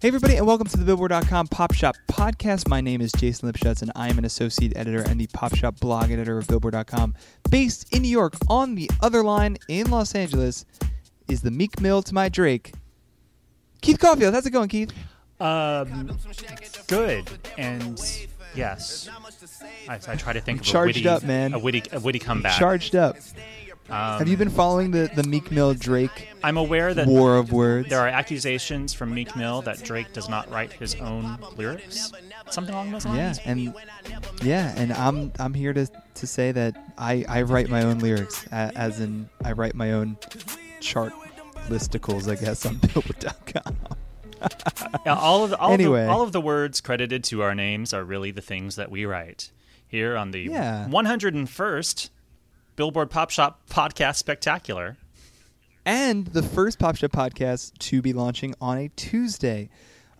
Hey, everybody, and welcome to the Billboard.com Pop Shop Podcast. My name is Jason Lipschutz, and I am an associate editor and the Pop Shop blog editor of Billboard.com. Based in New York, on the other line in Los Angeles, is the Meek Mill to my Drake, Keith Caulfield. How's it going, Keith? Um, good. And yes, I, I try to think of Charged a witty, up, man. a witty, a witty comeback. Charged up. Um, Have you been following the, the Meek Mill Drake I'm aware that war of words? there are accusations from Meek Mill that Drake does not write his own lyrics, something along those lines. Yeah, and yeah, and I'm I'm here to to say that I I write my own lyrics, as in I write my own chart listicles, I guess, on Billboard.com. Yeah, all of the, all, Anyway. of the, all of the words credited to our names are really the things that we write here on the Yeah. 101st Billboard Pop Shop Podcast Spectacular. and the first Pop Shop podcast to be launching on a Tuesday.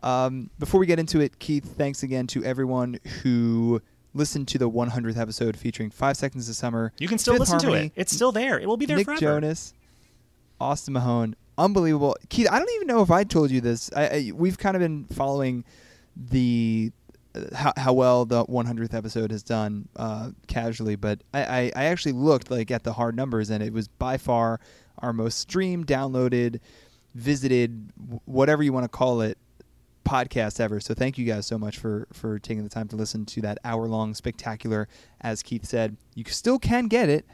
Um, before we get into it, Keith, thanks again to everyone who listened to the 100th episode featuring Five Seconds of Summer. You can still Fifth listen to it. It's still there. It will be there Nick forever. Jonas, Austin Mahone, unbelievable. Keith, I don't even know if I told you this. I, I, we've kind of been following the how, how well the 100th episode has done uh, casually, but I, I, I actually looked like at the hard numbers, and it was by far our most streamed, downloaded, visited, whatever you want to call it, podcast ever. So thank you guys so much for for taking the time to listen to that hour long spectacular. As Keith said, you still can get it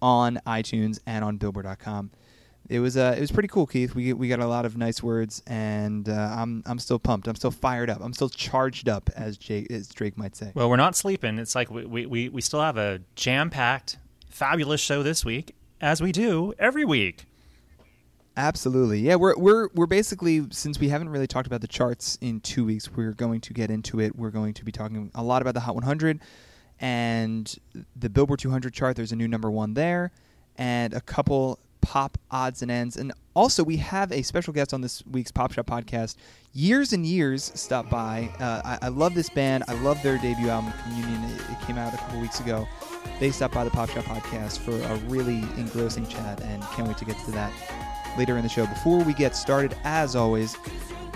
on iTunes and on Billboard.com. It was uh, it was pretty cool, Keith. We we got a lot of nice words, and uh, I'm I'm still pumped. I'm still fired up. I'm still charged up, as Jake as Drake might say. Well, we're not sleeping. It's like we, we, we, still have a jam packed, fabulous show this week, as we do every week. Absolutely. Yeah, we're we're we're basically since we haven't really talked about the charts in 2 weeks, we're going to get into it. We're going to be talking a lot about the Hot 100 and the Billboard 200 chart. There's a new number 1 there and a couple pop odds and ends. And also we have a special guest on this week's Pop Shop podcast. Years and years stopped by. Uh, I, I love this band. I love their debut album Communion. It, it came out a couple weeks ago. They stopped by the Pop Shop podcast for a really engrossing chat and can't wait to get to that later in the show. Before we get started, as always,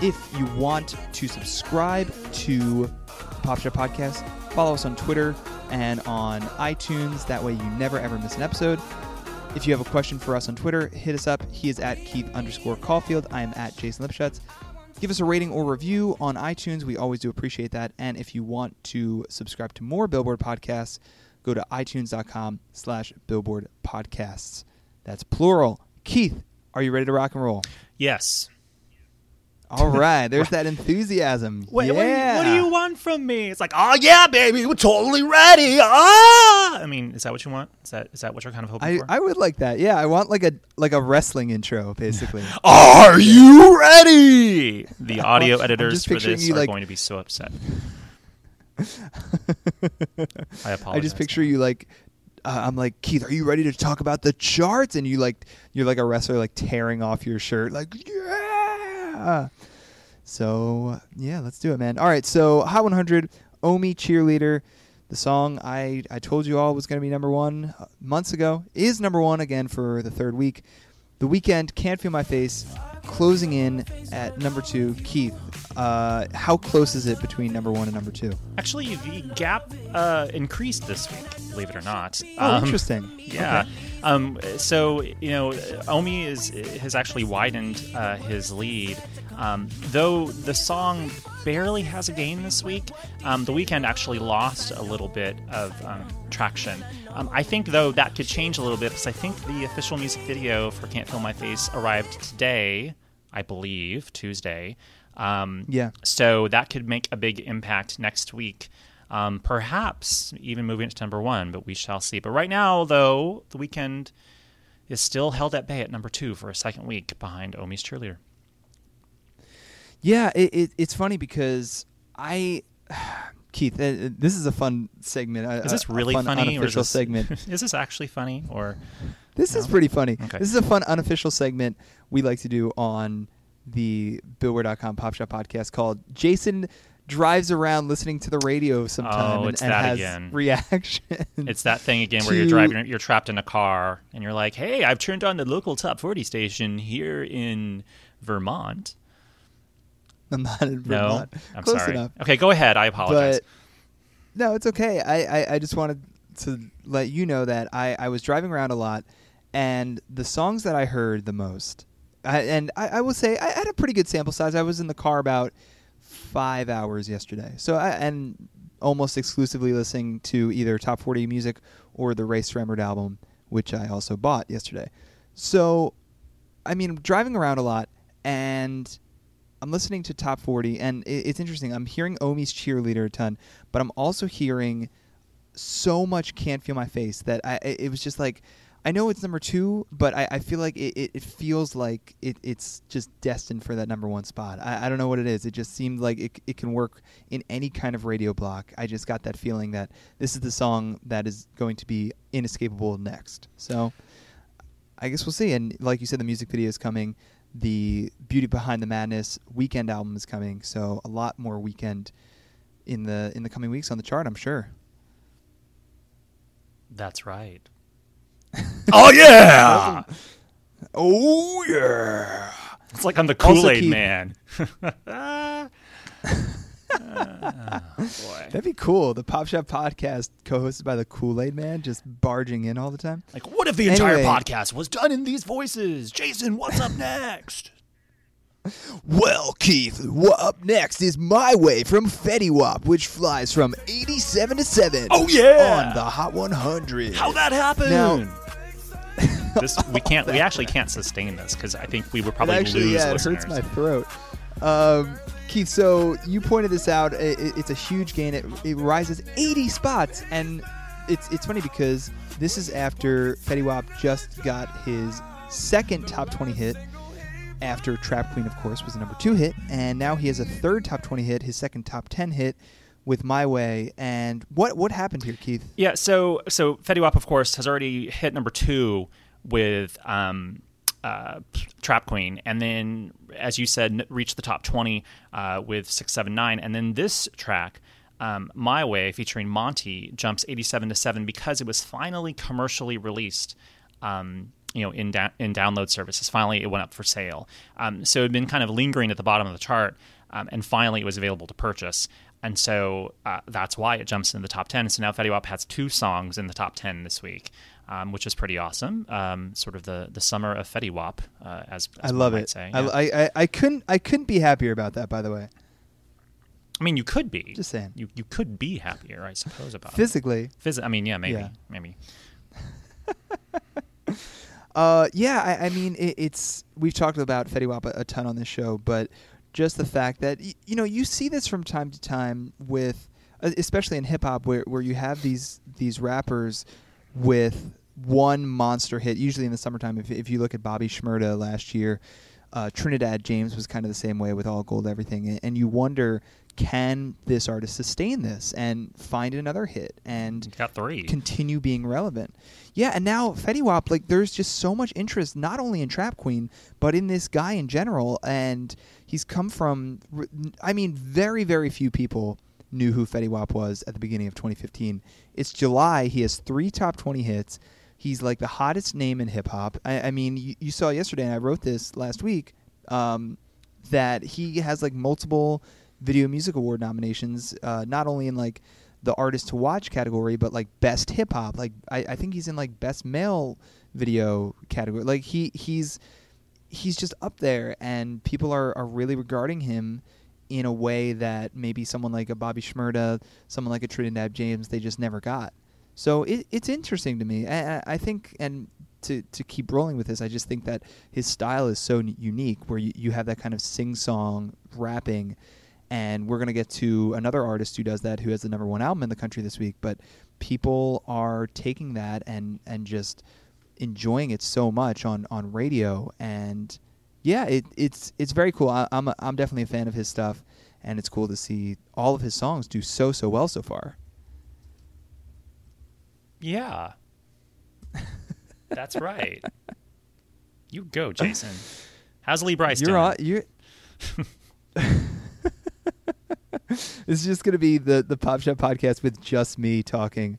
if you want to subscribe to the Pop Shop Podcast, follow us on Twitter and on iTunes. That way you never ever miss an episode. If you have a question for us on Twitter, hit us up. He is at Keith underscore Caulfield. I am at Jason Lipschutz. Give us a rating or review on iTunes. We always do appreciate that. And if you want to subscribe to more Billboard podcasts, go to itunes.com slash billboard podcasts. That's plural. Keith, are you ready to rock and roll? Yes. All right. There's that enthusiasm. Wait, yeah. what, do you, what do you want from me? It's like, oh yeah, baby, we're totally ready. Ah! I mean, is that what you want? Is that is that what you're kind of hoping I, for? I would like that. Yeah, I want like a like a wrestling intro, basically. Are you ready? The audio editors for this you, are like- going to be so upset. I apologize. I just picture you like. Uh, I'm like Keith. Are you ready to talk about the charts? And you like you're like a wrestler, like tearing off your shirt, like yeah. So yeah, let's do it, man. All right, so Hot 100, Omi cheerleader. The song I I told you all was going to be number one uh, months ago is number one again for the third week. The Weeknd can't feel my face, closing in at number two. Keith, uh, how close is it between number one and number two? Actually, the gap uh, increased this week, believe it or not. Oh, interesting. Yeah. Okay. Um, so you know, Omi is has actually widened uh, his lead. Um, though the song barely has a gain this week, um, the Weeknd actually lost a little bit of um, traction. Um, I think though that could change a little bit because I think the official music video for "Can't Feel My Face" arrived today, I believe Tuesday. Um, Yeah. So that could make a big impact next week. Um, perhaps even moving it to number one, but we shall see. But right now, though, the Weeknd is still held at bay at number two for a second week behind Omi's cheerleader. Yeah, it, it, it's funny because I, Keith, uh, this is a fun segment. a- Is this really fun funny? Or is Unofficial this, segment. is this actually funny? Or This is pretty funny. Okay. This is a fun unofficial segment we like to do on the Billboard.com Pop Shop podcast called Jason drives around listening to the radio sometime Oh, and, and that has again. reaction. it's that thing again where you're driving, you're trapped in a car, and you're like, "Hey, I've turned on the local top 40 station here in Vermont." I'm not in No, Vermont. I'm Close sorry. enough. Okay, go ahead. I apologize. But no, it's okay. I, I, I just wanted to let you know that I, I was driving around a lot, and the songs that I heard the most, I, and I, I will say I had a pretty good sample size. I was in the car about five hours yesterday, so I, and almost exclusively listening to either top forty music or the Rae Sremmurd album, which I also bought yesterday. So, I mean, driving around a lot, and I'm listening to top 40, and it's interesting. I'm hearing Omi's cheerleader a ton, but I'm also hearing so much "Can't Feel My Face" that I it was just like I know it's number two, but I, I feel like it, it, feels like it, it's just destined for that number one spot. I, I don't know what it is. It just seemed like it, it can work in any kind of radio block. I just got that feeling that this is the song that is going to be inescapable next. So I guess we'll see. And like you said, the music video is coming. The Beauty Behind the Madness Weeknd album is coming. So a lot more Weeknd in the in the coming weeks on the chart. I'm sure. That's right. Oh yeah! Oh yeah! It's like I'm the Kool Aid keep- Man. Oh, That'd be cool. The Pop Shop podcast, co-hosted by the Kool Aid Man, just barging in all the time. Like, what if the entire podcast was done in these voices? Jason, what's up next? Well, Keith, what up next is My Way from Fetty Wap, which flies from 87 to 7. Oh, yeah! On the Hot 100. How that happened? Now- this we can't. We actually can't sustain this because I think we would probably it actually, lose yeah, it listeners. hurts my throat. Um, Keith, so you pointed this out. I- I- it's a huge gain. It, it rises 80 spots, and it's it's funny because this is after Fetty Wap just got his second top 20 hit. After Trap Queen, of course, was a number two hit, and now he has a third top 20 hit, his second top 10 hit with My Way. And what what happened here, Keith? Yeah, so so Fetty Wap, of course, has already hit number two with um, uh, Trap Queen, and then, as you said, reached the top twenty uh, with six seven nine, and then this track. Um, My Way, featuring Monty, jumps 87 to 7 because it was finally commercially released um, you know, in, da- in download services. Finally, it went up for sale. Um, so it had been kind of lingering at the bottom of the chart, um, and finally it was available to purchase. And so uh, that's why it jumps into the top 10. So now Fetty Wap has two songs in the top 10 this week, um, which is pretty awesome. Um, sort of the, the summer of Fetty Wap, uh, as, as I love might it. Say. I, Yeah. I, I, I couldn't I couldn't be happier about that. By the way, I mean, you could be. Just saying. You, you could be happier, I suppose, about physically. it. Phys- I mean, yeah, maybe. Yeah. Maybe. Uh, yeah, I, I mean, it, it's we've talked about Fetty Wap a, a ton on this show, but just the fact that y- you know you see this from time to time with, uh, especially in hip hop, where where you have these these rappers with one monster hit. Usually in the summertime, if if you look at Bobby Shmurda last year, uh, Trinidad James was kind of the same way with All Gold Everything, and, and you wonder. Can this artist sustain this and find another hit and got three continue being relevant? Yeah, and now Fetty Wap, like there's just so much interest not only in Trap Queen but in this guy in general, and he's come from. I mean, very very few people knew who Fetty Wap was at the beginning of 2015. It's July. He has three top 20 hits. He's like the hottest name in hip hop. I, I, mean, you, you, saw yesterday, and I wrote this last week, um, that he has like multiple Video Music Award nominations, uh, not only in like the artist to watch category, but like best hip hop. Like I, I think he's in like best male video category. Like he he's he's just up there, and people are are really regarding him in a way that maybe someone like a Bobby Shmurda, someone like a Trinidad James, they just never got. So it, it's interesting to me. I, I, think, and to to keep rolling with this, I just think that his style is so unique, where you, you have that kind of sing song rapping, and we're gonna get to another artist who does that, who has the number one album in the country this week. But people are taking that and and just enjoying it so much on on radio and yeah, it, it's it's very cool. I, am I'm, I'm definitely a fan of his stuff, and it's cool to see all of his songs do so so well so far. Yeah, that's right. you go, Jason. How's Lee Brice you're doing? On, you're it's just gonna be the the Pop Shop podcast with just me talking.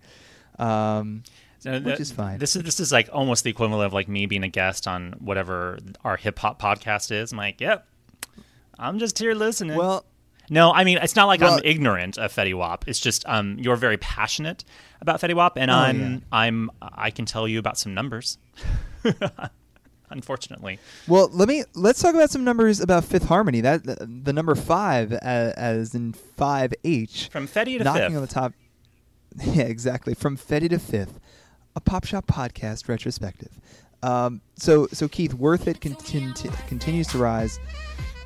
Um, so which is fine. This is this is like almost the equivalent of like me being a guest on whatever our hip hop podcast is. I'm like, yep, I'm just here listening. Well, no, I mean it's not like well, I'm ignorant of Fetty Wap. It's just um, you're very passionate about Fetty Wap, and oh, I'm yeah. I'm I can tell you about some numbers. Unfortunately. Well, let me let's talk about some numbers about Fifth Harmony. That the, the number five as, as in five H from Fetty to knocking fifth. on the top. Yeah, exactly. From Fetty to fifth a Pop Shop podcast retrospective. Um, so, so Keith, Worth It continu- continues to rise.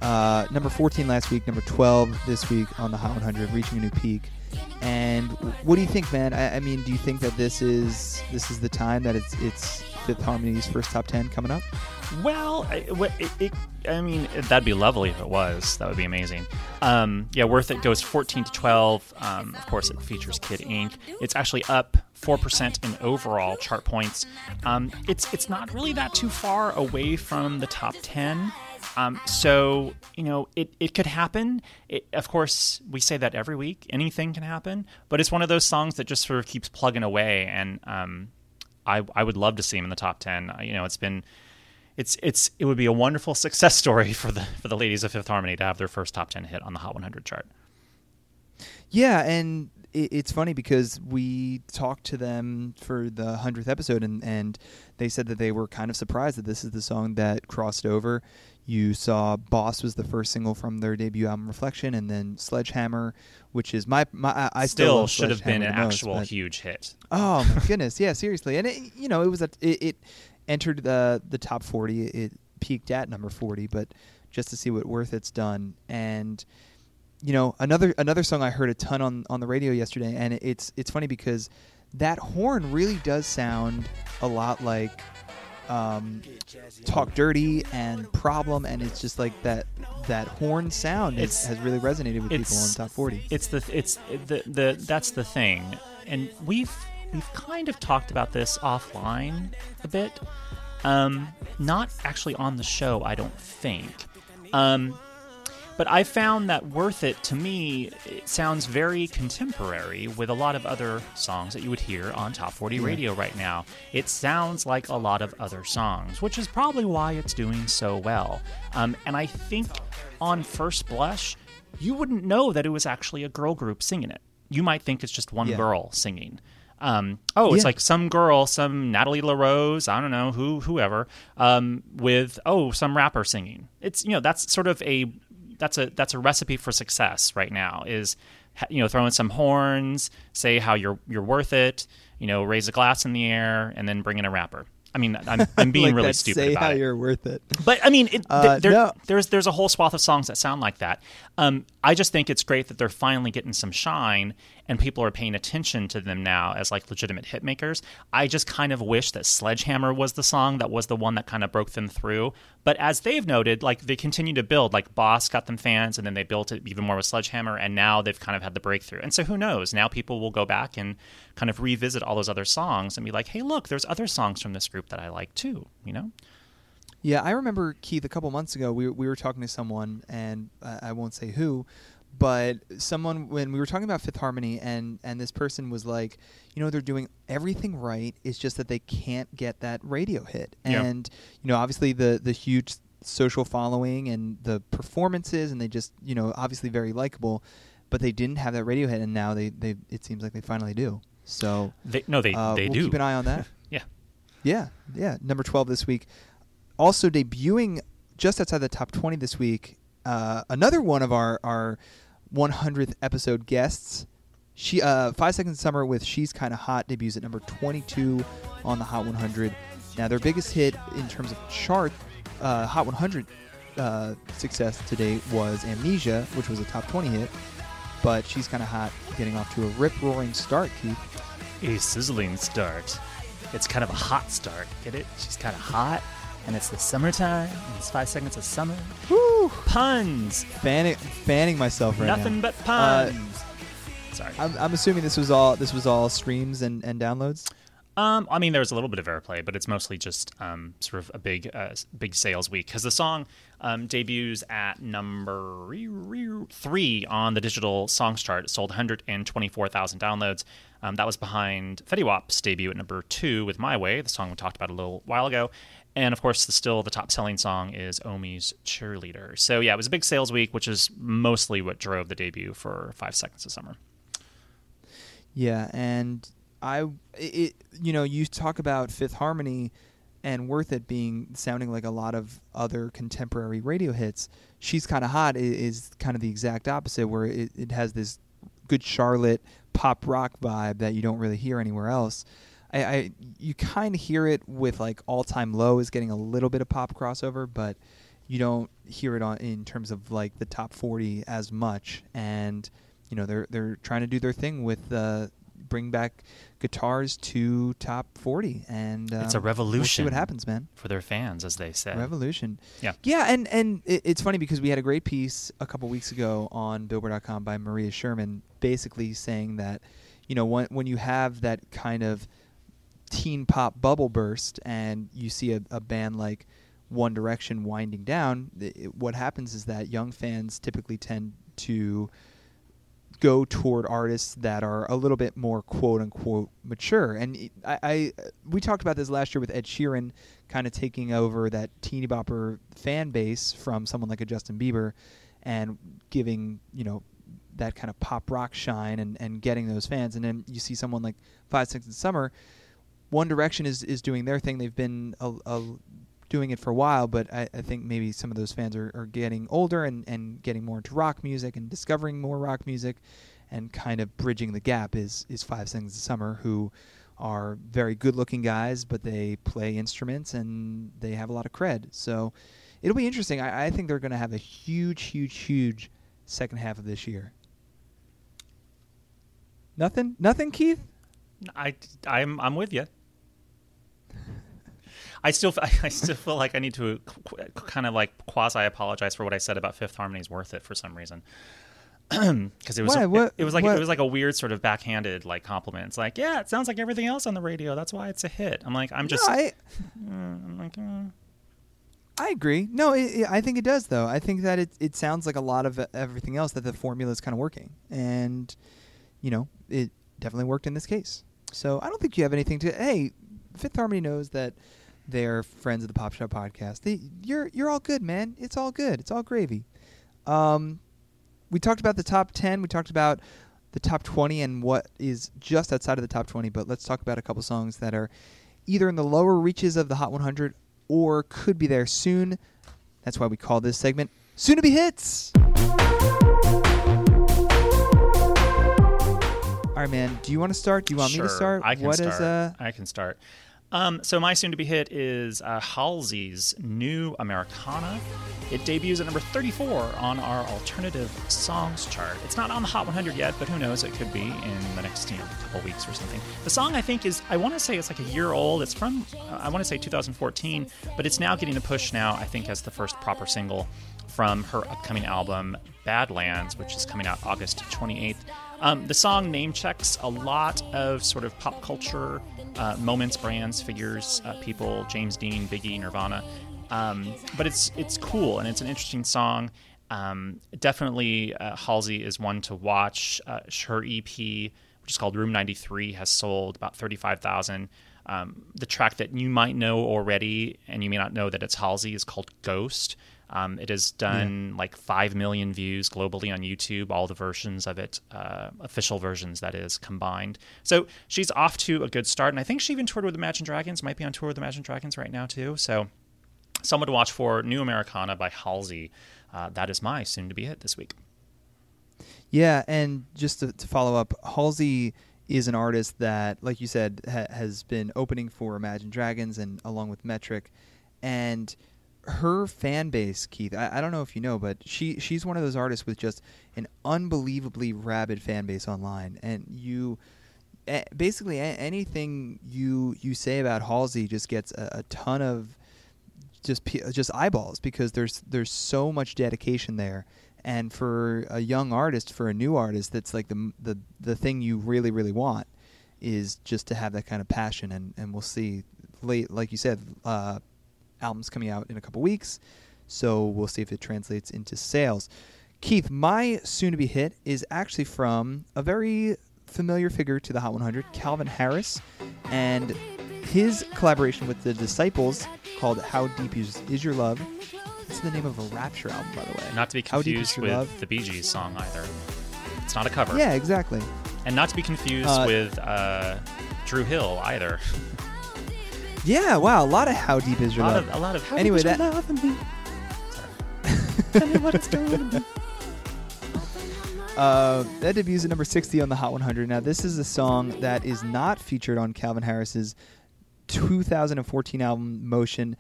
Uh, number 14 last week, number 12 this week on the Hot 100, reaching a new peak. And what do you think, man? I, I mean, do you think that this is this is the time that it's it's Fifth Harmony's first top 10 coming up? Well, it, it, I mean, that'd be lovely if it was. That would be amazing. Um, yeah, Worth It goes 14 to 12. Um, of course, it features Kid Ink. It's actually up 4% in overall chart points. Um, it's, it's not really that too far away from the top 10. Um, so, you know, it, it could happen. It, of course, we say that every week. Anything can happen. But it's one of those songs that just sort of keeps plugging away. And um, I, I would love to see him in the top 10. Uh, you know, it's been it's it's it would be a wonderful success story for the for the ladies of Fifth Harmony to have their first top ten hit on the Hot 100 chart. Yeah, and it, it's funny because we talked to them for the hundredth episode, and and they said that they were kind of surprised that this is the song that crossed over. You saw "Boss" was the first single from their debut album Reflection, and then "Sledgehammer," which is my my I still, still should have been an most, actual huge hit. Oh my goodness, yeah, seriously, and it, you know it was a it, it entered the the top 40. It peaked at number 40, but just to see what worth it's done and you know another another song I heard a ton on on the radio yesterday and it's it's funny because that horn really does sound a lot like um, talk dirty and problem and it's just like that that horn sound is, has really resonated with people on top 40 it's the it's the the that's the thing and we've we've kind of talked about this offline a bit. Um, not actually on the show, I don't think. Um, but I found that Worth It to me it sounds very contemporary with a lot of other songs that you would hear on Top 40 yeah. radio right now. It sounds like a lot of other songs, which is probably why it's doing so well. Um, and I think on first blush, you wouldn't know that it was actually a girl group singing it. You might think it's just one yeah. girl singing. Um, oh, it's yeah. like some girl, some Natalie LaRose, I don't know who, whoever, um, with oh some rapper singing. It's you know that's sort of a that's a that's a recipe for success right now. Is you know throwing some horns, say how you're you're worth it, you know raise a glass in the air, and then bring in a rapper. I mean, I'm, I'm being like really stupid say about how it. you're worth it. But I mean, it, uh, there, no. there's there's a whole swath of songs that sound like that. Um, I just think it's great that they're finally getting some shine and people are paying attention to them now as like legitimate hit makers. I just kind of wish that Sledgehammer was the song that was the one that kind of broke them through. But as they've noted, like they continue to build. Like Boss got them fans, and then they built it even more with Sledgehammer, and now they've kind of had the breakthrough. And so who knows? Now people will go back and kind of revisit all those other songs and be like, hey, look, there's other songs from this group that I like too. You know? Yeah, I remember Keith a couple months ago. We we were talking to someone, and uh, I won't say who, but someone when we were talking about Fifth Harmony, and and this person was like, you know, they're doing everything right. It's just that they can't get that radio hit, Yeah. and you know, obviously the the huge social following and the performances, and they just you know obviously very likable, but they didn't have that radio hit, and now they they it seems like they finally do. So They- no, they- uh, they we'll do. Keep an eye on that. Yeah. Yeah, yeah. Number 12 this week. Also debuting just outside the top 20 this week, uh, another one of our, our 100th episode guests. She uh, Five Seconds Summer with She's Kinda Hot debuts at number 22 on the Hot 100. Now, their biggest hit in terms of chart, uh, Hot 100 uh, success to date was Amnesia, which was a top 20 hit. But She's Kinda Hot getting off to a rip roaring start, Keith. A sizzling start. It's kind of a hot start. Get it? She's kind of hot, and it's the summertime, and it's five seconds of summer. Woo! Puns. Fanning, fanning myself right now. Nothing but Uh, puns. Sorry. I'm, I'm assuming this was all this was all streams and, and downloads. Um, I mean, there's a little bit of airplay, but it's mostly just um, sort of a big, uh, big sales week because the song um, debuts at number three on the digital songs chart. It sold 124,000 downloads. Um, that was behind Fetty Wap's debut at number two with "My Way," the song we talked about a little while ago, and of course, the, still the top-selling song is Omi's "Cheerleader." So yeah, it was a big sales week, which is mostly what drove the debut for Five Seconds of Summer. Yeah, and I, it, you know, you talk about Fifth Harmony and Worth It being sounding like a lot of other contemporary radio hits. She's kind of hot is kind of the exact opposite, where it, it has this good Charlotte pop rock vibe that you don't really hear anywhere else. I, I you kind of hear it with like All Time Low is getting a little bit of pop crossover, but you don't hear it on in terms of like the top 40 as much and you know they're they're trying to do their thing with uh bring back guitars to top 40 and it's a um, revolution. we'll see what happens man for their fans, as they say. revolution Yeah. yeah and and it, it's funny because we had a great piece a couple weeks ago on billboard.com by maria sherman basically saying that you know when when you have that kind of teen pop bubble burst and you see a, a band like One Direction winding down, it, what happens is that young fans typically tend to go toward artists that are a little bit more quote unquote mature. And I, I we talked about this last year with Ed Sheeran kind of taking over that teeny bopper fan base from someone like a Justin Bieber and giving, you know, that kind of pop rock shine and, and getting those fans. And then you see someone like Five Seconds of Summer. One Direction is, is doing their thing. They've been a, a, doing it for a while, but I, I think maybe some of those fans are, are getting older and, and getting more into rock music and discovering more rock music and kind of bridging the gap is, is Five Seconds of Summer, who are very good looking guys, but they play instruments and they have a lot of cred. So it'll be interesting. I, I think they're going to have a huge, huge, huge second half of this year. Nothing? Nothing, Keith? I, I'm, I'm with you. I still, I still feel like I need to kind of like quasi apologize for what I said about Fifth Harmony's worth it for some reason. Because it was, it, What- it was like what- it was like a weird sort of backhanded like compliment. It's like, yeah, it sounds like everything else on the radio. That's why it's a hit. I'm like, I'm just, No, I, I'm like, uh, I agree. No, it, it, I think it does, though. I think that it, it sounds like a lot of everything else that the formula is kind of working. And, you know, it definitely worked in this case. So I don't think you have anything to. Hey, Fifth Harmony knows that they're friends of the Pop Shop podcast. They, you're you're all good, man. It's all good. It's all gravy. Um, we talked about the top ten. We talked about the top twenty and what is just outside of the top twenty. But let's talk about a couple songs that are either in the lower reaches of the Hot 100 or could be there soon. That's why we call this segment "Soon to Be Hits." All right, man. Do you want to start? Do you want sure, me to start? I can What start. is, uh? I can start. Um, so my soon-to-be hit is uh, Halsey's New Americana. It debuts at number 34 on our alternative songs chart. It's not on the Hot 100 yet, but who knows? It could be in the next you know, couple weeks or something. The song I think is I want to say it's like a year old. It's from uh, I want to say 2014, but it's now getting a push now. I think as the first proper single from her upcoming album Badlands, which is coming out August 28th. Um, the song name checks a lot of sort of pop culture uh, moments, brands, figures, uh, people, James Dean, Biggie, Nirvana. Um, but it's it's cool and it's an interesting song. Um, definitely, uh, Halsey is one to watch. Uh, her EP, which is called Room 93, has sold about 35,000. Um, the track that you might know already, and you may not know that it's Halsey, is called Ghost. Um, it has done yeah. like 5 million views globally on YouTube, all the versions of it, uh, official versions, that is, combined. So she's off to a good start. And I think she even toured with Imagine Dragons, might be on tour with Imagine Dragons right now, too. So someone to watch for New Americana by Halsey. Uh, that is my soon to be hit this week. Yeah. And just to, to follow up, Halsey is an artist that, like you said, ha- has been opening for Imagine Dragons and along with Metric. And her fan base, Keith, I, I, don't know if you know, but she she's one of those artists with just an unbelievably rabid fan base online, and you. basically, anything you you say about Halsey just gets a, a ton of just just eyeballs because there's there's so much dedication there, and for a young artist, for a new artist, that's like the the the thing you really really want is just to have that kind of passion, and and we'll see late, like you said, uh, album's coming out in a couple weeks, so we'll see if it translates into sales. Keith, my soon to be hit is actually from a very familiar figure to the Hot 100, Calvin Harris, and his collaboration with the Disciples called How Deep Is, is Your Love. It's the name of a Rapture album, by the way. Not to be confused with love? the Bee Gees song either. It's not a cover. Yeah, exactly. And not to be confused uh, with uh, Dru Hill either. Yeah, wow, a lot of how deep is your a lot love. Of, a lot of how anyway, deep is that, love in me. Tell me what it's to be. Uh, that debuts at number 60 on the Hot 100. Now, this is a song that is not featured on Calvin Harris's 2014 album Motion.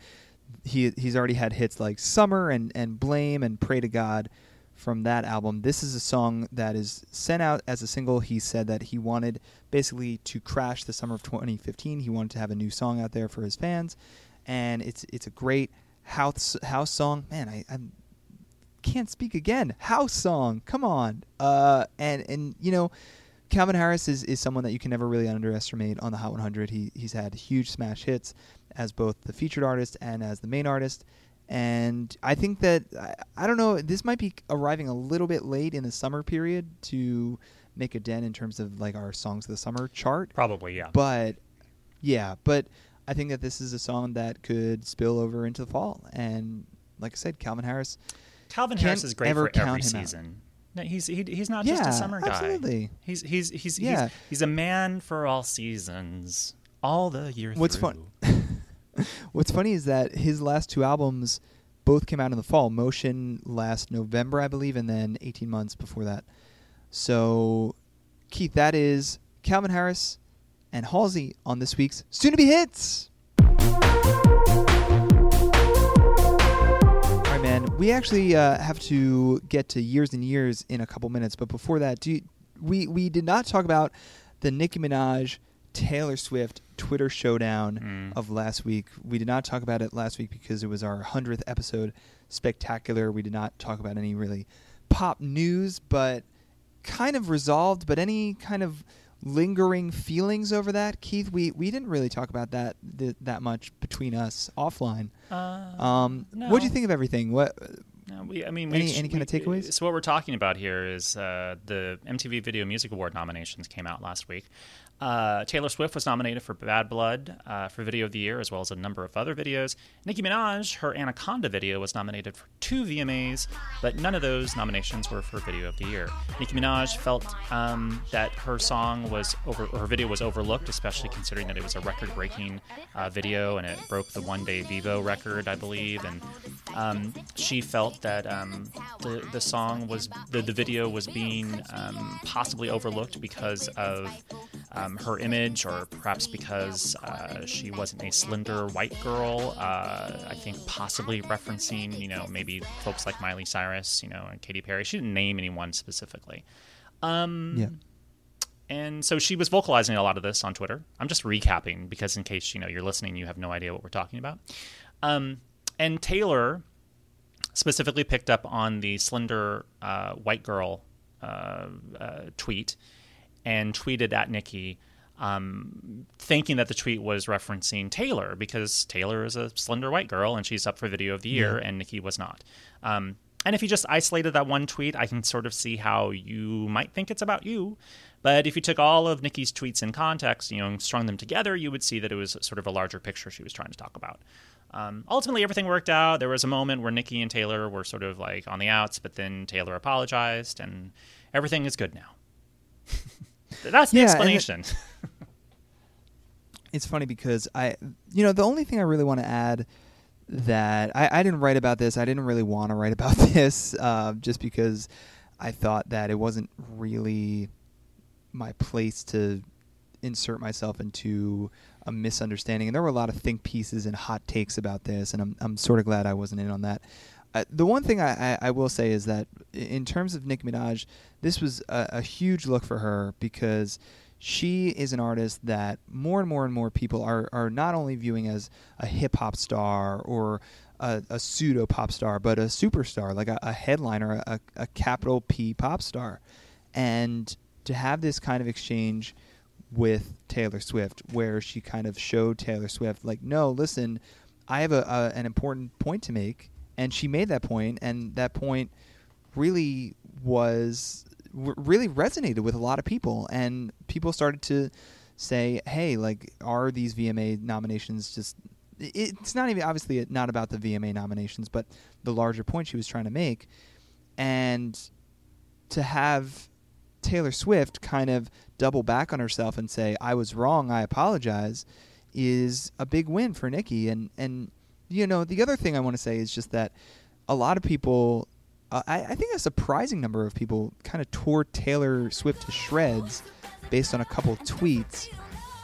He he's already had hits like Summer and and Blame and Pray to God from that album. This is a song that is sent out as a single. He said that he wanted basically to crash the summer of 2015. He wanted to have a new song out there for his fans, and it's it's a great house house song. Man, I, I can't speak again. House song, come on. Uh, and and you know. Calvin Harris is, is someone that you can never really underestimate on the Hot 100. He he's had huge smash hits as both the featured artist and as the main artist, and I think that I, I, don't know. This might be arriving a little bit late in the summer period to make a dent in terms of like our songs of the summer chart. Probably, yeah. But yeah, but I think that this is a song that could spill over into the fall. And like I said, Calvin Harris. Calvin Harris is great for every season. No, he's he, he's not yeah, just a summer guy. Absolutely. He's he's he's yeah. he's, he's a man for all seasons, all the year What's through. fun? What's funny is that his last two albums both came out in the fall. Motion last November, I believe, and then 18 months before that. So, Keith, that is Calvin Harris and Halsey on this week's Soon to Be Hits. Man. We actually uh, have to get to years and years in a couple minutes, but before that, do you, we we did not talk about the Nicki Minaj Taylor Swift Twitter showdown mm. of last week. We did not talk about it last week because it was our 100th episode spectacular. We did not talk about any really pop news, but kind of resolved. But any kind of lingering feelings over that, Keith? We we didn't really talk about that th- that much between us offline. Uh, um, no. What do you think of everything? What? No, we, I mean, any, any kind of takeaways? So what we're talking about here is uh, the MTV Video Music Award nominations came out last week. Uh, Taylor Swift was nominated for Bad Blood uh, for Video of the Year, as well as a number of other videos. Nicki Minaj, her Anaconda video, was nominated for two VMAs, but none of those nominations were for Video of the Year. Nicki Minaj felt um, that her song was over, her video was overlooked, especially considering that it was a record-breaking uh, video and it broke the one-day Vevo record, I believe. And um, she felt that um, the the song was the, the video was being um, possibly overlooked because of um, her image, or perhaps because uh, she wasn't a slender white girl. Uh, I think possibly referencing, you know, maybe folks like Miley Cyrus, you know, and Katy Perry. She didn't name anyone specifically. Um, Yeah. and so she was vocalizing a lot of this on Twitter. I'm just recapping because in case you know you're listening, you have no idea what we're talking about. Um, and Taylor specifically picked up on the slender uh, white girl uh, uh, tweet and tweeted at Nicki, um, thinking that the tweet was referencing Taylor because Taylor is a slender white girl and she's up for Video of the Year, Yeah. and Nicki was not. Um, and if you just isolated that one tweet, I can sort of see how you might think it's about you. But if you took all of Nicki's tweets in context, you know, and strung them together, you would see that it was sort of a larger picture she was trying to talk about. Um, ultimately, everything worked out. There was a moment where Nicki and Taylor were sort of like on the outs, but then Taylor apologized, and everything is good now. That's the Yeah, explanation. it's funny because I, you know, the only thing I really want to add that I, I didn't write about this. I didn't really want to write about this, uh, just because I thought that it wasn't really my place to insert myself into a misunderstanding. And there were a lot of think pieces and hot takes about this, and I'm I'm sort of glad I wasn't in on that. The one thing I, I, I will say is that in terms of Nicki Minaj, this was a, a huge look for her because she is an artist that more and more and more people are, are not only viewing as a hip hop star or a, a pseudo pop star, but a superstar, like a, a headliner, a, a capital P pop star. And to have this kind of exchange with Taylor Swift, where she kind of showed Taylor Swift, like, no, listen, I have a, a an important point to make, and she made that point, and that point really was w- really resonated with a lot of people, and people started to say, hey, like, are these VMA nominations just? It's not even obviously not about the VMA nominations, but the larger point she was trying to make, and to have Taylor Swift kind of double back on herself and say, "I was wrong. I apologize," is a big win for Nicki. And and you know the other thing I want to say is just that a lot of people, uh, I, I think a surprising number of people, kind of tore Taylor Swift to shreds based on a couple tweets.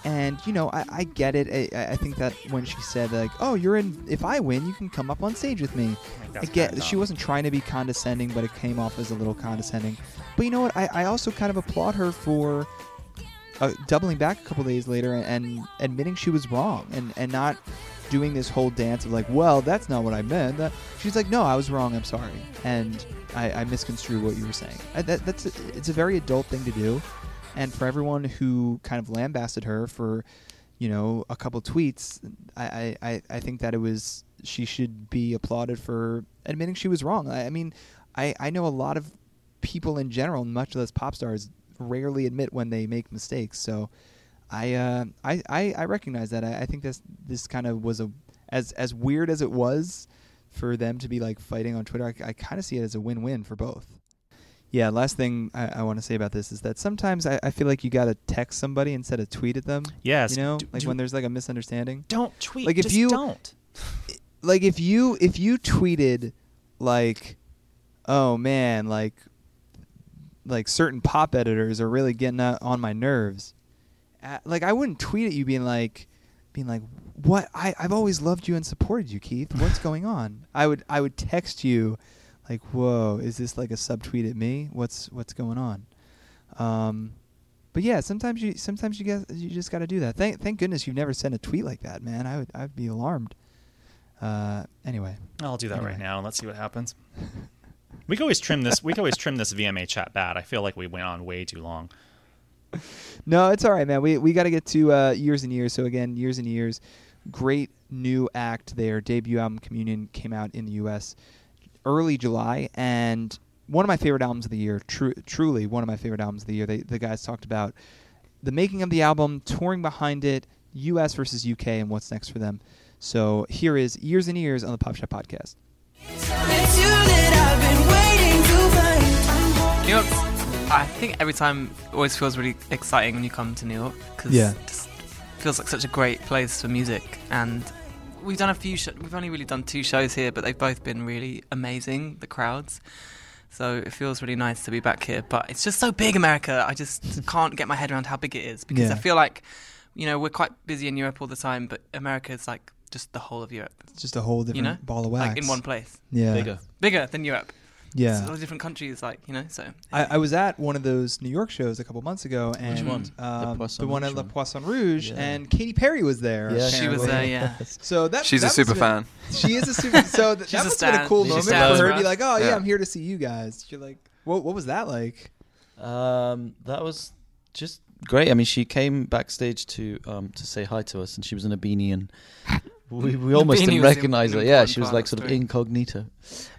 And you know, I, I get it. I, I think that when she said like, "Oh, you're in. If I win, you can come up on stage with me." I that's get she wasn't trying to be condescending, but it came off as a little condescending. But you know what? I, I also kind of applaud her for uh, doubling back a couple days later and, and admitting she was wrong and, and not doing this whole dance of like, well, that's not what I meant. That, she's like, no, I was wrong. I'm sorry, and I, I misconstrued what you were saying. I, that, that's a, it's a very adult thing to do, and for everyone who kind of lambasted her for, you know, a couple tweets, I, I, I- think that it was she should be applauded for admitting she was wrong. I, I mean, I, I know a lot of people in general, much less pop stars, rarely admit when they make mistakes. So I uh, I, I I recognize that. I, I think this this kind of was a as as weird as it was for them to be like fighting on Twitter. I, I kind of see it as a win win for both. Yeah. Last thing I, I want to say about this is that sometimes I, I feel like you got to text somebody instead of tweet at them. Yes, You know, d- like when there's like a misunderstanding. Don't tweet. Like if Just you don't. like if you if you tweeted like oh man like like certain pop editors are really getting uh, on my nerves uh, like i wouldn't tweet at you being like being like what I, i've always loved you and supported you keith what's going on i would i would text you like whoa is this like a subtweet at me what's what's going on um but yeah sometimes you sometimes you guys you just got to do that thank thank goodness you've never sent a tweet like that man i would i'd be alarmed uh anyway I'll do that Anyway. right now and let's see what happens. We can always trim this. We can always trim this VMA chat bad. I feel like we went on way too long. No, it's all right, man. We we got to get to uh, years and years. So again, years and years. Great new act. Their debut album, Communion, came out in the U.S. early July, and one of my favorite albums of the year. Tru- truly, one of my favorite albums of the year. They, the guys talked about the making of the album, touring behind it, U.S. versus U.K., and what's next for them. So here is Years and Years on the Pop Shop Podcast. New York, I think every time always feels really exciting when you come to New York because Yeah. it just feels like such a great place for music. And we've done a few. Sh- we've only really done two shows here, but they've both been really amazing. The crowds, So it feels really nice to be back here. But it's just so big, America. I just can't get my head around how big it is because Yeah. I feel like, you know, we're quite busy in Europe all the time, but America is like just the whole of Europe. It's just a whole different you know? ball of wax Like in one place. Yeah. Bigger. Bigger than Europe. Yeah. It's all different countries, like, you know, so. I, I was at one of those New York shows a couple months ago, and one? The Um, Poisson the one at La? Poisson Rouge, Yeah. and Katy Perry was there. Yeah, She was there, yeah. So that She's a super must've been- fan. She is a super. So th- that a must have been a cool She moment stands for her to be like, "Oh yeah, Yeah. I'm here to see you guys." You're like, "What? What was that like?" Um, that was just great. I mean, she came backstage to um, to say hi to us, and she was in a beanie, and we, we almost didn't recognize her. Yeah, she was like sort of incognito,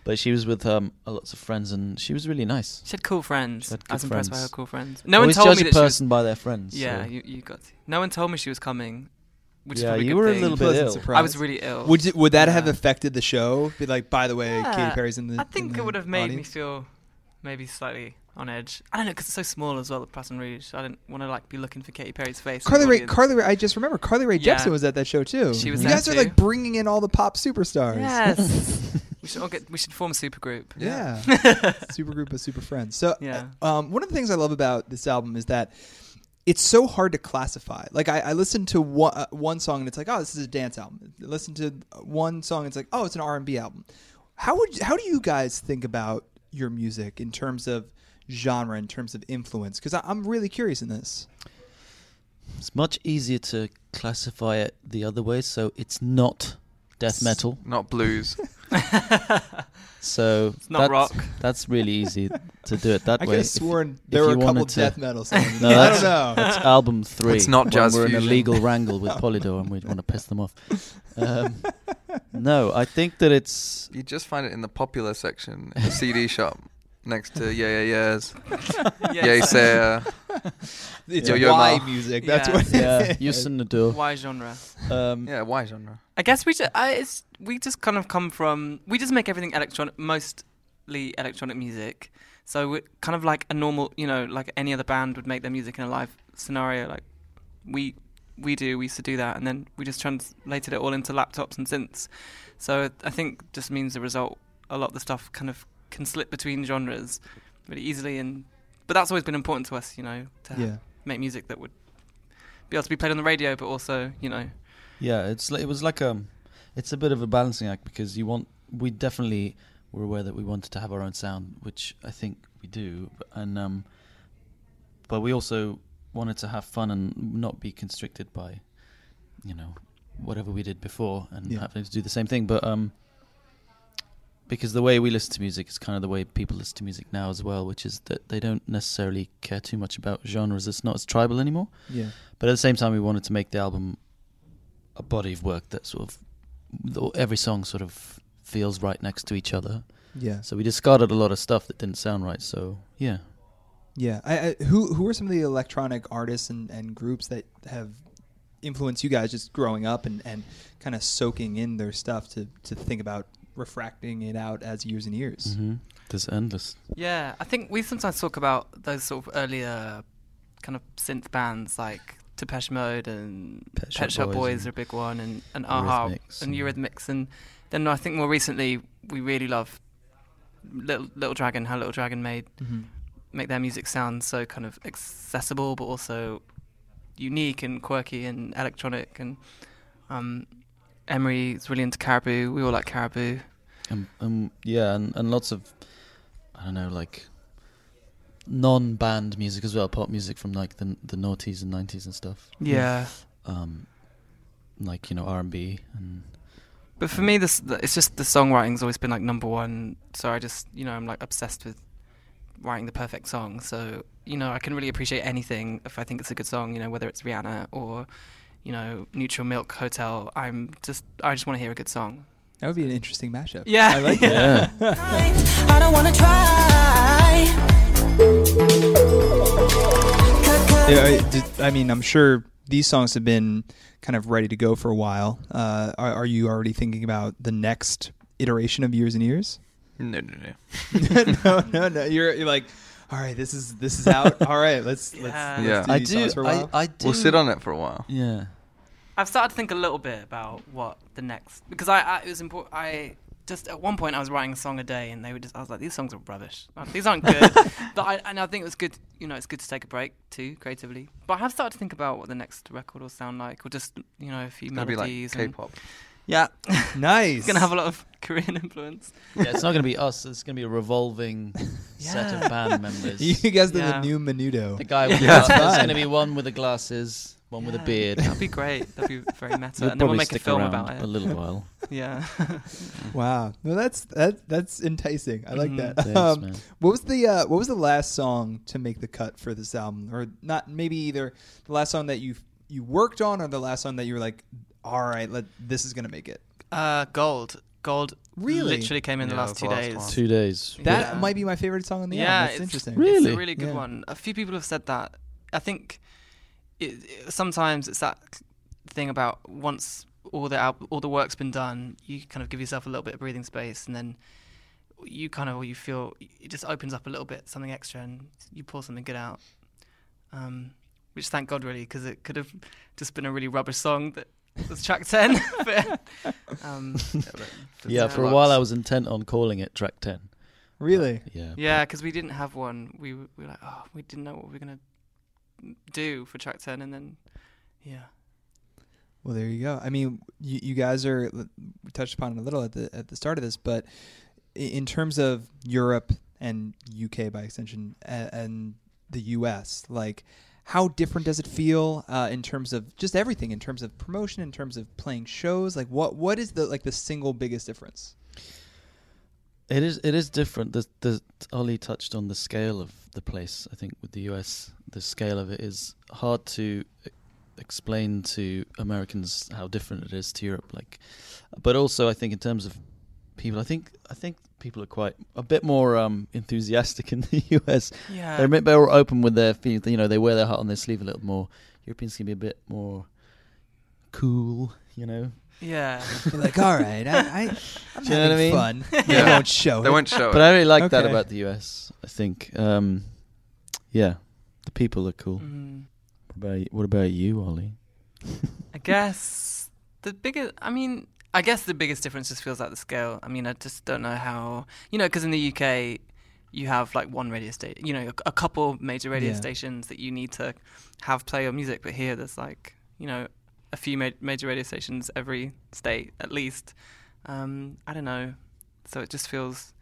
but she was with um, lots of friends, and she was really nice. She had cool friends. She had I was good impressed by friends. her cool friends. No one told judge me a that she was. person by their friends. Yeah, so- you, you got to. No one told me she was coming, which is Yeah, probably you good were a little bit Pleasant ill. surprise. I was really ill. Would it, would that have affected the show? Be like, by the way, Katy Perry's in the. I think in it would have made me feel maybe slightly on edge. I don't know because it's so small as well. The Poisson Rouge. I didn't want to like be looking for Katy Perry's face. Carly the Rae. Carly Rae. I just remember Carly Rae Yeah. Jepsen was at that show too. She was you there guys are like bringing in all the pop superstars. Yes. we should all get. We should form a super group. Yeah. super group of super friends. So, Yeah. um, one of the things I love about this album is that it's so hard to classify. Like, I, I listened to one, uh, one song and it's like, oh, this is a dance album. I listen to one song and it's like, oh, it's an R and B album. How would how do you guys think about your music in terms of genre, in terms of influence? Because I'm really curious in this. It's much easier to classify it the other way, so it's not death metal. Not blues. So It's not that's, rock. That's really easy to do it that I way. could have If- sworn if there were a couple to- death metal songs. No, I that's, don't know. That's album three. It's not when jazz We're in a legal wrangle with Polydor, and we want to piss them off. Um, no, I think that it's You just find it in the popular section in the CD shop next to Yeah Yeah Yeahs, Yes. Yay Say. It's Yo Yo Y Ma. music. That's Yeah. what. yeah, it is. Youssou N'Dour. Why genre? Um, Yeah, why genre? I guess we just. I, it's, we just kind of come from. We just make everything electronic, mostly electronic music. So we're kind of like a normal, you know, like any other band would make their music in a live scenario. Like we we do. We used to do that, and then we just translated it all into laptops and synths. So I think just means the result. A lot of the stuff kind of can slip between genres really easily, and but that's always been important to us, you know, to have- Yeah. make music that would be able to be played on the radio, but also, you know, Yeah, it's li- it was like um, it's a bit of a balancing act because you want we definitely were aware that we wanted to have our own sound, which I think we do, but- and um, but we also wanted to have fun and not be constricted by, you know, whatever we did before and Yeah. having to do the same thing. But um, because the way we listen to music is kind of the way people listen to music now as well, which is that they don't necessarily care too much about genres. It's not as tribal anymore. Yeah. But at the same time, we wanted to make the album a body of work that sort of every song sort of feels right next to each other. Yeah. So we discarded a lot of stuff that didn't sound right. So yeah, Yeah. I, I, who who are some of the electronic artists and, and groups that have influenced you guys just growing up and, and kind of soaking in their stuff to, to think about refracting it out as years and years? hmm there's endless. Yeah, I think we sometimes talk about those sort of earlier kind of synth bands like Depeche Mode and Pet Pet, Shop Shop Boys Boys are a big one, and and a-ha Eurythmics and and- Eurythmics, and then I think more recently we really love Little Little Dragon, how Little Dragon made Mm-hmm. make their music sound so kind of accessible, but also unique and quirky and electronic. And um, Emre is really into Caribou. We all like Caribou. Um, um, yeah, and, and lots of I don't know, like non-band music as well, pop music from like the the noughties and nineties and stuff. Yeah. Um, like you know R and B and But for me, this it's just the songwriting's always been like number one. So I just you know I'm like obsessed with writing the perfect song. So you know I can really appreciate anything if I think it's a good song. You know whether it's Rihanna or you know Neutral Milk Hotel. I'm just I just want to hear a good song. That would be an interesting mashup. Yeah. I like Yeah. that. I don't wanna try. Yeah, I, did- I mean, I'm sure these songs have been kind of ready to go for a while. Uh, are, are you already thinking about the next iteration of Years and Years? No, no, no. no, no, no. You're, you're like, all right, this is this is out. All right, let's let's, let's Yeah. do I these do- songs for a I- while. I do. We'll sit on it for a while. Yeah. I've started to think a little bit about what the next because I, I it was important. I just at one point I was writing a song a day, and they were just I was like, these songs are rubbish. These aren't good. but I and I think it was good. You know, it's good to take a break too creatively. But I have started to think about what the next record will sound like, or just you know a few It's gonna be like melodies. and- K-pop. Yeah, Nice. it's gonna have a lot of Korean influence. Yeah, it's not going to be us. It's going to be a revolving set of band members. You guys are Yeah. the new Menudo. The guy with Yeah. the, there's Fun. going to be one with the glasses, one with a beard. That'd be great. That'd be very meta. We'll and then we'll probably make a stick film around about it. a little while. Yeah. Wow, no, that's that that's enticing. I like that. Thanks, Um, man. what was the uh, what was the last song to make the cut for this album, or not? Maybe either the last song that you you worked on, or the last song that you were like, all right, let this is gonna make it. Uh, Gold. Gold Really? literally came in the Yeah, last the two last days. one. Two days. That Yeah. might be my favorite song on the yeah, album. That's it's, interesting. It's Really? a really good Yeah. one. A few people have said that. I think it, it- sometimes it's that thing about once all the al- all the work's been done, you kind of give yourself a little bit of breathing space, and then you kind of you feel it just opens up a little bit, something extra, and you pull something good out. Um, which thank God really, because it could have just been a really rubbish song that was track ten. but, um, Yeah, for a while I was intent on calling it track 10. Really? Yeah. Yeah, because we didn't have one. We, we were like, oh, we didn't know what we were gonna do for track ten, and then, yeah. Well, there you go. I mean, you, you guys are we touched upon it a little at the at the start of this, but in terms of Europe and UK by extension and, and the US, like how different does it feel uh, in terms of just everything, in terms of promotion, in terms of playing shows? Like, what what is the like the single biggest difference? It is it is different. The the Ollie touched on the scale of the place. I think with the US, the scale of it is hard to explain to Americans how different it is to Europe. Like, but also I think in terms of people, I think I think people are quite a bit more um, enthusiastic in the US. Yeah. they're a bit more open with their feelings. You know, they wear their heart on their sleeve a little more. Europeans can be a bit more cool. You know. Yeah. You're like, all right, I, I I'm Do you know what I having mean? fun. They won't show They it. won't show But it. I really like that Okay. about the US. I think, um, yeah, the people are cool. Mm. What about what about you, Ollie? I guess the biggest. I mean, I guess the biggest difference just feels like the scale. I mean, I just don't know how. You know, because in the UK, you have like one radio station. You know, a, a couple major radio Yeah. stations that you need to have play your music. But here, there's like you know a few ma- major radio stations every state at least. Um, I don't know. So it just feels.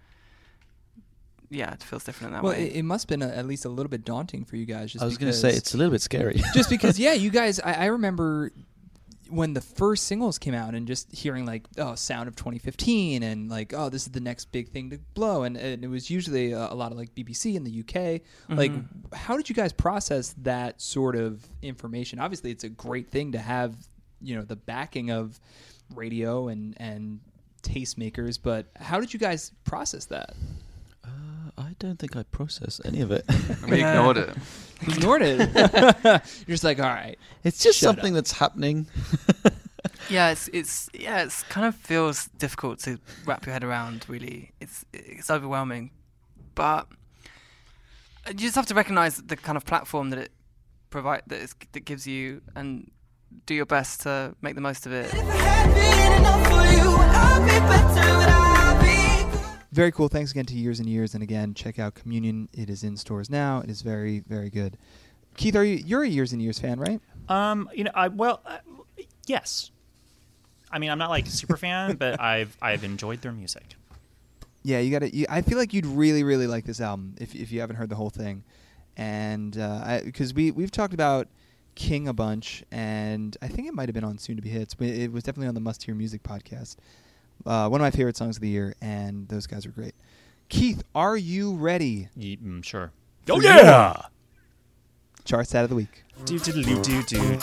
Yeah, it feels different in that Well, way. it, it must have been a, at least a little bit daunting for you guys. Just I was going to say it's a little bit scary. just because yeah you guys I, I remember when the first singles came out and just hearing like oh sound of 2015 and like oh this is the next big thing to blow. And, and it was usually a, a lot of like bbc in the uk like Mhm. how did you guys process that sort of information? Obviously it's a great thing to have you know the backing of radio and and tastemakers but how did you guys process that I don't think I processed any of it. We ignored it. ignored it you're just like all right It's just Shut something up. that's happening. Yeah, it's it's yeah, it's kind of feels difficult to wrap your head around. Really, it's it's overwhelming, but you just have to recognize the kind of platform that it provide that it's, that gives you, and do your best to make the most of it. Very cool. Thanks again to Years and Years. And again, check out Communion. It is in stores now. It is very, very good. Keith, are you you're a Years and Years fan, right? Um, you know, I well, uh, yes. I mean, I'm not like a super fan, but I've I've enjoyed their music. Yeah, you got to. I feel like you'd really, really like this album if if you haven't heard the whole thing, and because we we've talked about King a bunch, and I think it might have been on Soon to Be Hits, but it was definitely on the Must Hear Music podcast. Uh, one of my favorite songs of the year, and those guys are great. Keith, are you ready? I'm mm, sure. Oh yeah! Charts out of the week. Do do do do do do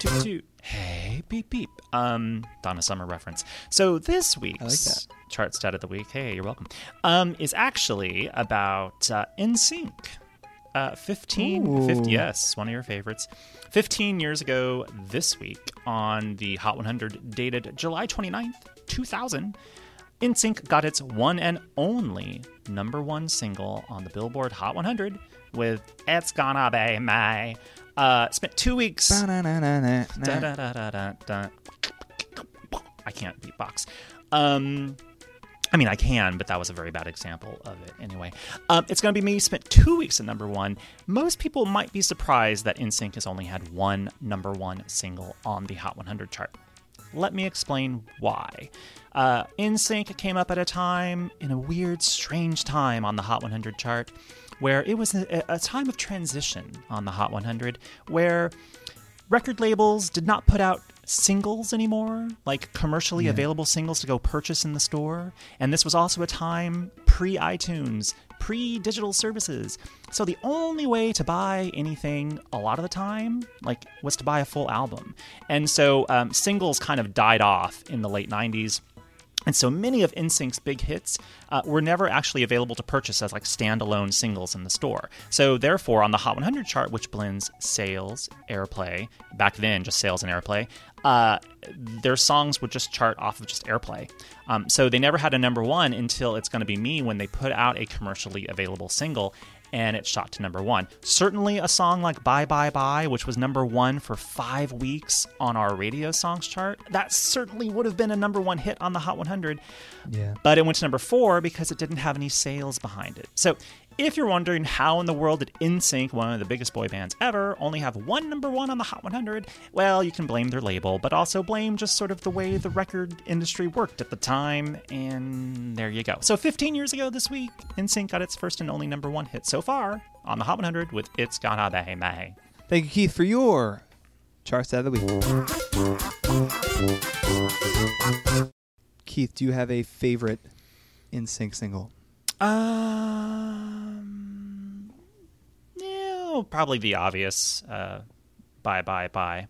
do do. Hey beep beep. Um, Donna Summer reference. So this week's like chart stat of the week. Hey, you're welcome. Um, is actually about uh, NSYNC. Uh, 15, 50, yes, one of your favorites. 15 years ago this week, on the Hot 100, dated July 29th, 2000, NSYNC got its one and only number one single on the Billboard Hot 100 with It's Gonna Be My. Uh, spent two weeks. I can't beatbox. Um, I mean, I can, but that was a very bad example of it anyway. Um, it's going to be me spent two weeks at number one. Most people might be surprised that NSYNC has only had one number one single on the Hot 100 chart. Let me explain why. Uh, came up at a time, in a weird, strange time on the Hot 100 chart, where it was a, a time of transition on the Hot 100, where record labels did not put out singles anymore, like commercially Yeah. available singles to go purchase in the store. And this was also a time pre iTunes, pre digital services. So the only way to buy anything a lot of the time, like, was to buy a full album. And so um, singles kind of died off in the late 90s. And so many of NSYNC's big hits uh, were never actually available to purchase as like standalone singles in the store. So therefore, on the Hot 100 chart, which blends sales, airplay, back then just sales and airplay, uh, their songs would just chart off of just airplay. Um, so they never had a number one until It's Gonna Be Me when they put out a commercially available single and it shot to number one. Certainly, a song like Bye Bye Bye, which was number one for five weeks on our radio songs chart, that certainly would have been a number one hit on the Hot 100. Yeah. But it went to number four because it didn't have any sales behind it. So, if you're wondering how in the world did NSYNC, one of the biggest boy bands ever, only have one number one on the Hot 100, well, you can blame their label, but also blame just sort of the way the record industry worked at the time, and there you go. So 15 years ago this week, NSYNC got its first and only number one hit so far on the Hot 100 with It's Gonna Be May. Thank you, Keith, for your charts out of the week. Keith, do you have a favorite NSYNC single? Um, yeah, probably the obvious. Uh, bye, bye, bye.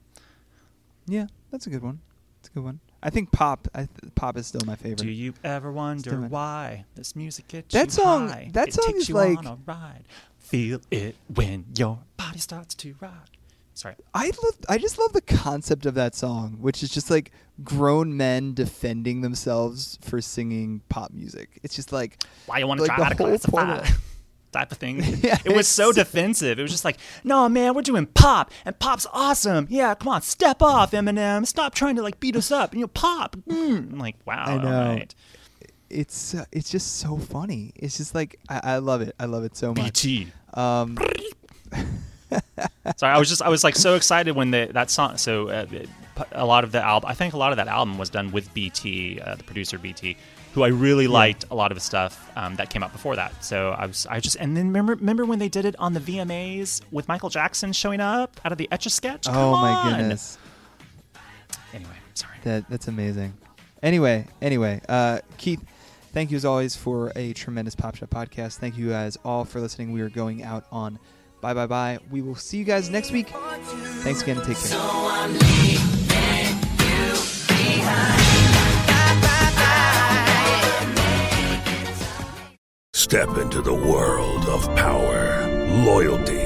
Yeah, that's a good one. That's a good one. I think pop. I th- pop is still my favorite. Do you ever wonder my- why this music gets That you song- high? that it song takes is you like- on a ride. Feel it when your body starts to rock. Sorry. I love. I just love the concept of that song, which is just like grown men defending themselves for singing pop music. It's just like Why you want to like try to classify? type of thing. Yeah, it was so so- defensive. It was just like, no, man, we're doing pop, and pop's awesome. Yeah, come on, step off, Eminem. Stop trying to like beat us up. You know, pop. Mm. I'm like, wow, I know. right. It's uh, it's just so funny. It's just like I, I love it. I love it so much. BT. Um, Sorry, I was just I was like so excited when the that song. So uh, a lot of the album, I think a lot of that album was done with BT, uh, the producer BT, who I really liked a lot of his stuff um, that came out before that. So I was I just and then remember remember when they did it on the VMAs with Michael Jackson showing up out of the Etch a Sketch. oh my on! goodness. Anyway, sorry. That that's amazing. Anyway, anyway, uh, Keith, thank you as always for a tremendous Pop Shop podcast. Thank you guys all for listening. We are going out on bye bye bye. We will see you guys next week. Thanks again take care. Step into the world of power, loyalty,